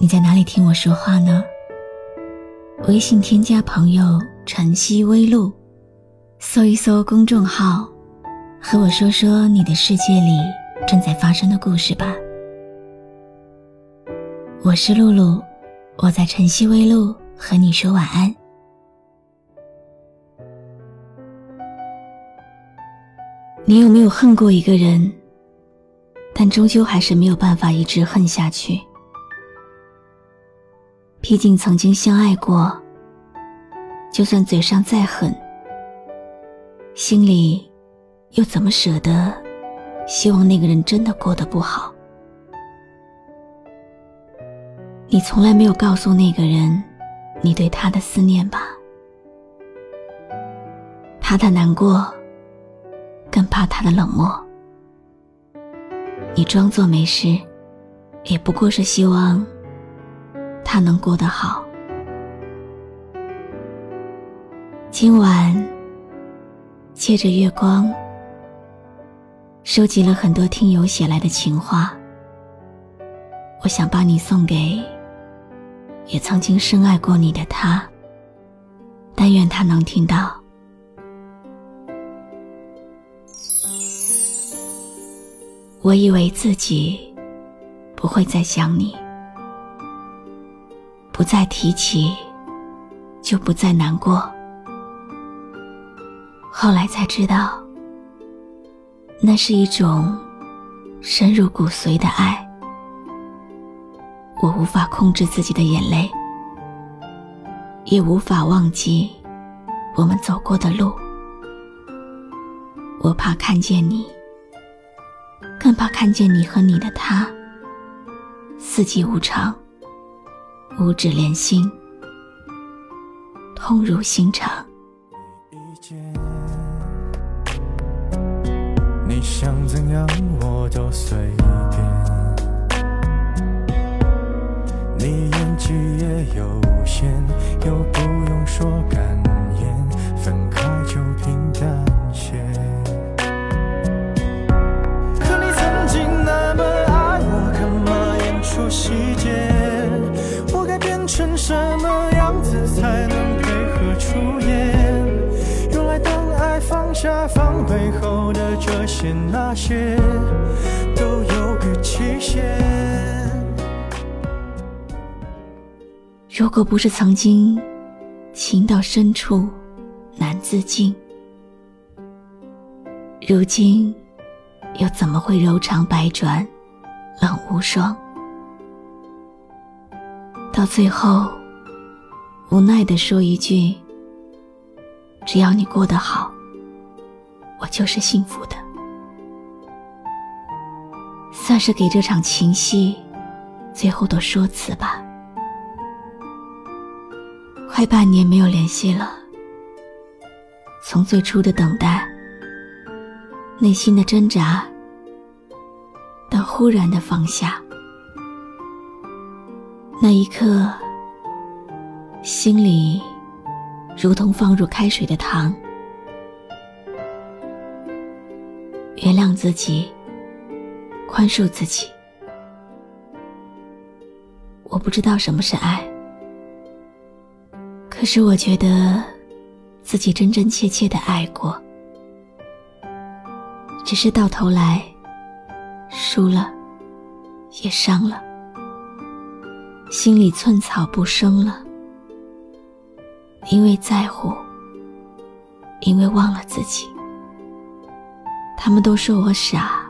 你在哪里听我说话呢？微信添加朋友“晨曦微露”，搜一搜公众号，和我说说你的世界里正在发生的故事吧。我是露露，我在晨曦微露和你说晚安。你有没有恨过一个人？但终究还是没有办法一直恨下去。毕竟曾经相爱过，就算嘴上再狠，心里又怎么舍得希望那个人真的过得不好？你从来没有告诉那个人你对他的思念吧？怕他难过，更怕他的冷漠。你装作没事，也不过是希望他能过得好。今晚借着月光，收集了很多听友写来的情话，我想把你送给也曾经深爱过你的他，但愿他能听到。我以为自己不会再想你，不再提起，就不再难过。后来才知道，那是一种深入骨髓的爱。我无法控制自己的眼泪，也无法忘记我们走过的路。我怕看见你。更怕看见你和你的他，四季无常，五指连心，痛入心肠。你想怎样我都随便，你演技也有限，又不用说如果不是曾经情到深处难自禁，如今又怎么会柔肠百转冷无双？到最后，无奈的说一句：“只要你过得好，我就是幸福的。”算是给这场情戏最后的说辞吧。快半年没有联系了，从最初的等待、内心的挣扎，到忽然的放下。那一刻，心里如同放入开水的糖。原谅自己，宽恕自己。我不知道什么是爱，可是我觉得自己真真切切的爱过，只是到头来输了，也伤了。心里寸草不生了，因为在乎，因为忘了自己。他们都说我傻，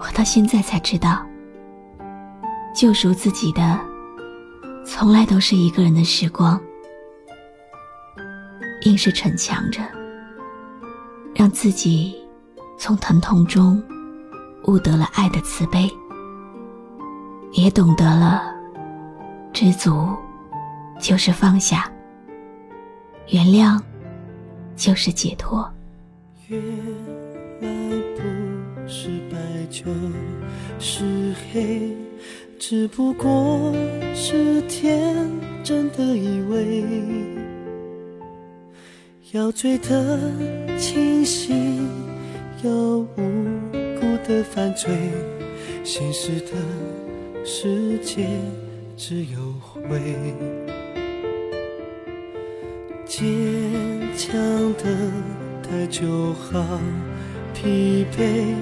我到现在才知道，救赎自己的，从来都是一个人的时光，硬是逞强着，让自己从疼痛中悟得了爱的慈悲。也懂得了，知足就是放下，原谅就是解脱。原来不是白就是黑，只不过是天真的以为，要醉得清醒，要无辜的犯罪，现实的。世界只有灰，坚强的太久好疲惫，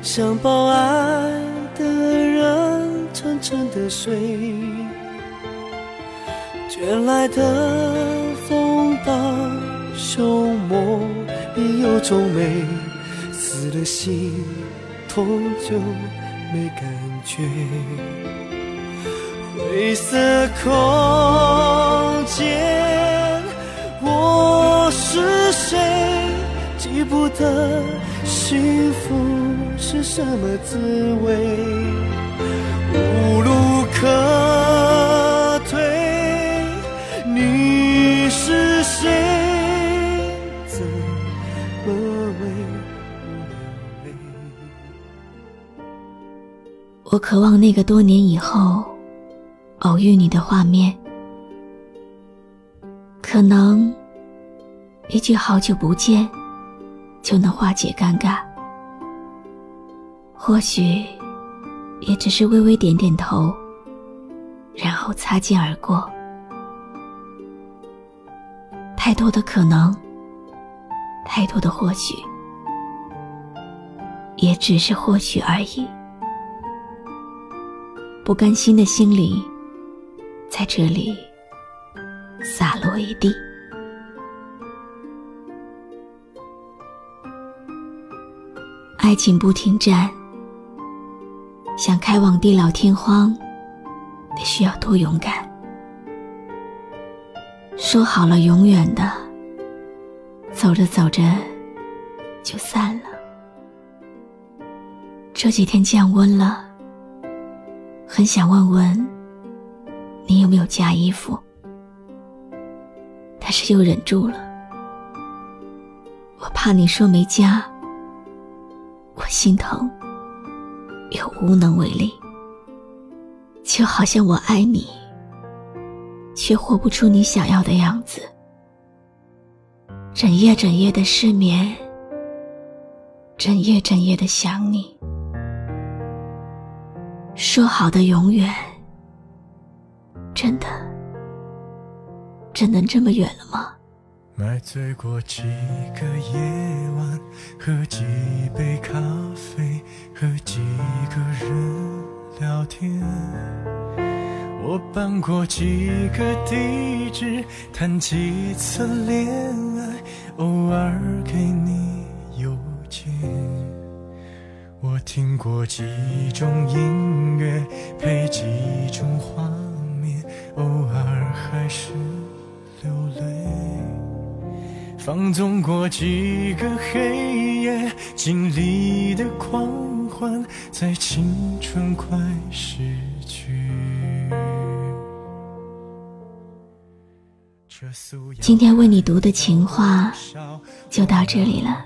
想抱爱的人沉沉的睡，卷来的风暴周末，你有种美，死了心痛就没感觉。灰色空间，我是谁？记不得幸福是什么滋味，无路可我渴望那个多年以后。偶遇你的画面，可能一句“好久不见”就能化解尴尬，或许也只是微微点点头，然后擦肩而过。太多的可能，太多的或许，也只是或许而已。不甘心的心里。在这里洒落一地，爱情不停站，想开往地老天荒，得需要多勇敢。说好了永远的，走着走着就散了。这几天降温了，很想问问。你有没有加衣服？但是又忍住了，我怕你说没加，我心疼，又无能为力。就好像我爱你，却活不出你想要的样子，整夜整夜的失眠，整夜整夜的想你，说好的永远。真的，真的这么远了吗？买醉过几个夜晚，喝几杯咖啡，和几个人聊天。我搬过几个地址，谈几次恋爱，偶尔给你听过几种音乐，配几种画面。偶尔还是流泪，放纵过几个黑夜，经历的狂欢，在青春快逝去。今天为你读的情话就到这里了。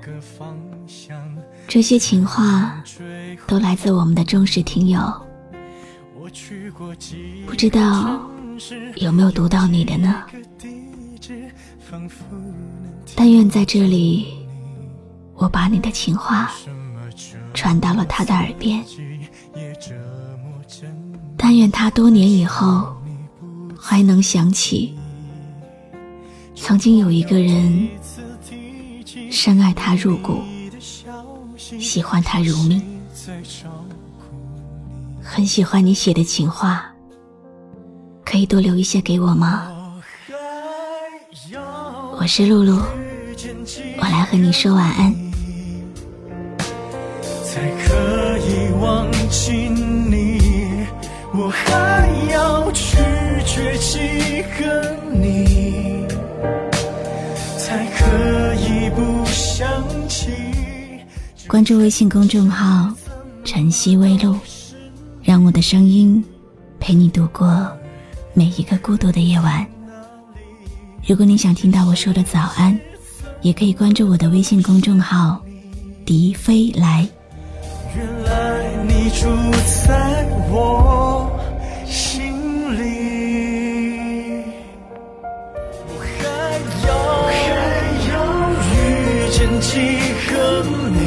这些情话都来自我们的忠实听友，不知道。有没有读到你的呢？但愿在这里，我把你的情话传到了他的耳边。但愿他多年以后还能想起，曾经有一个人深爱他入骨，喜欢他如命，很喜欢你写的情话。可以多留一些给我吗？我是露露，我来和你说晚安。才可以忘记你，我还要几个你，才可以不想起。关注微信公众号“晨曦微露”，让我的声音。陪你度过每一个孤独的夜晚。如果你想听到我说的早安，也可以关注我的微信公众号“迪飞来”。原来你住在我心里，我还要还要遇见几个你，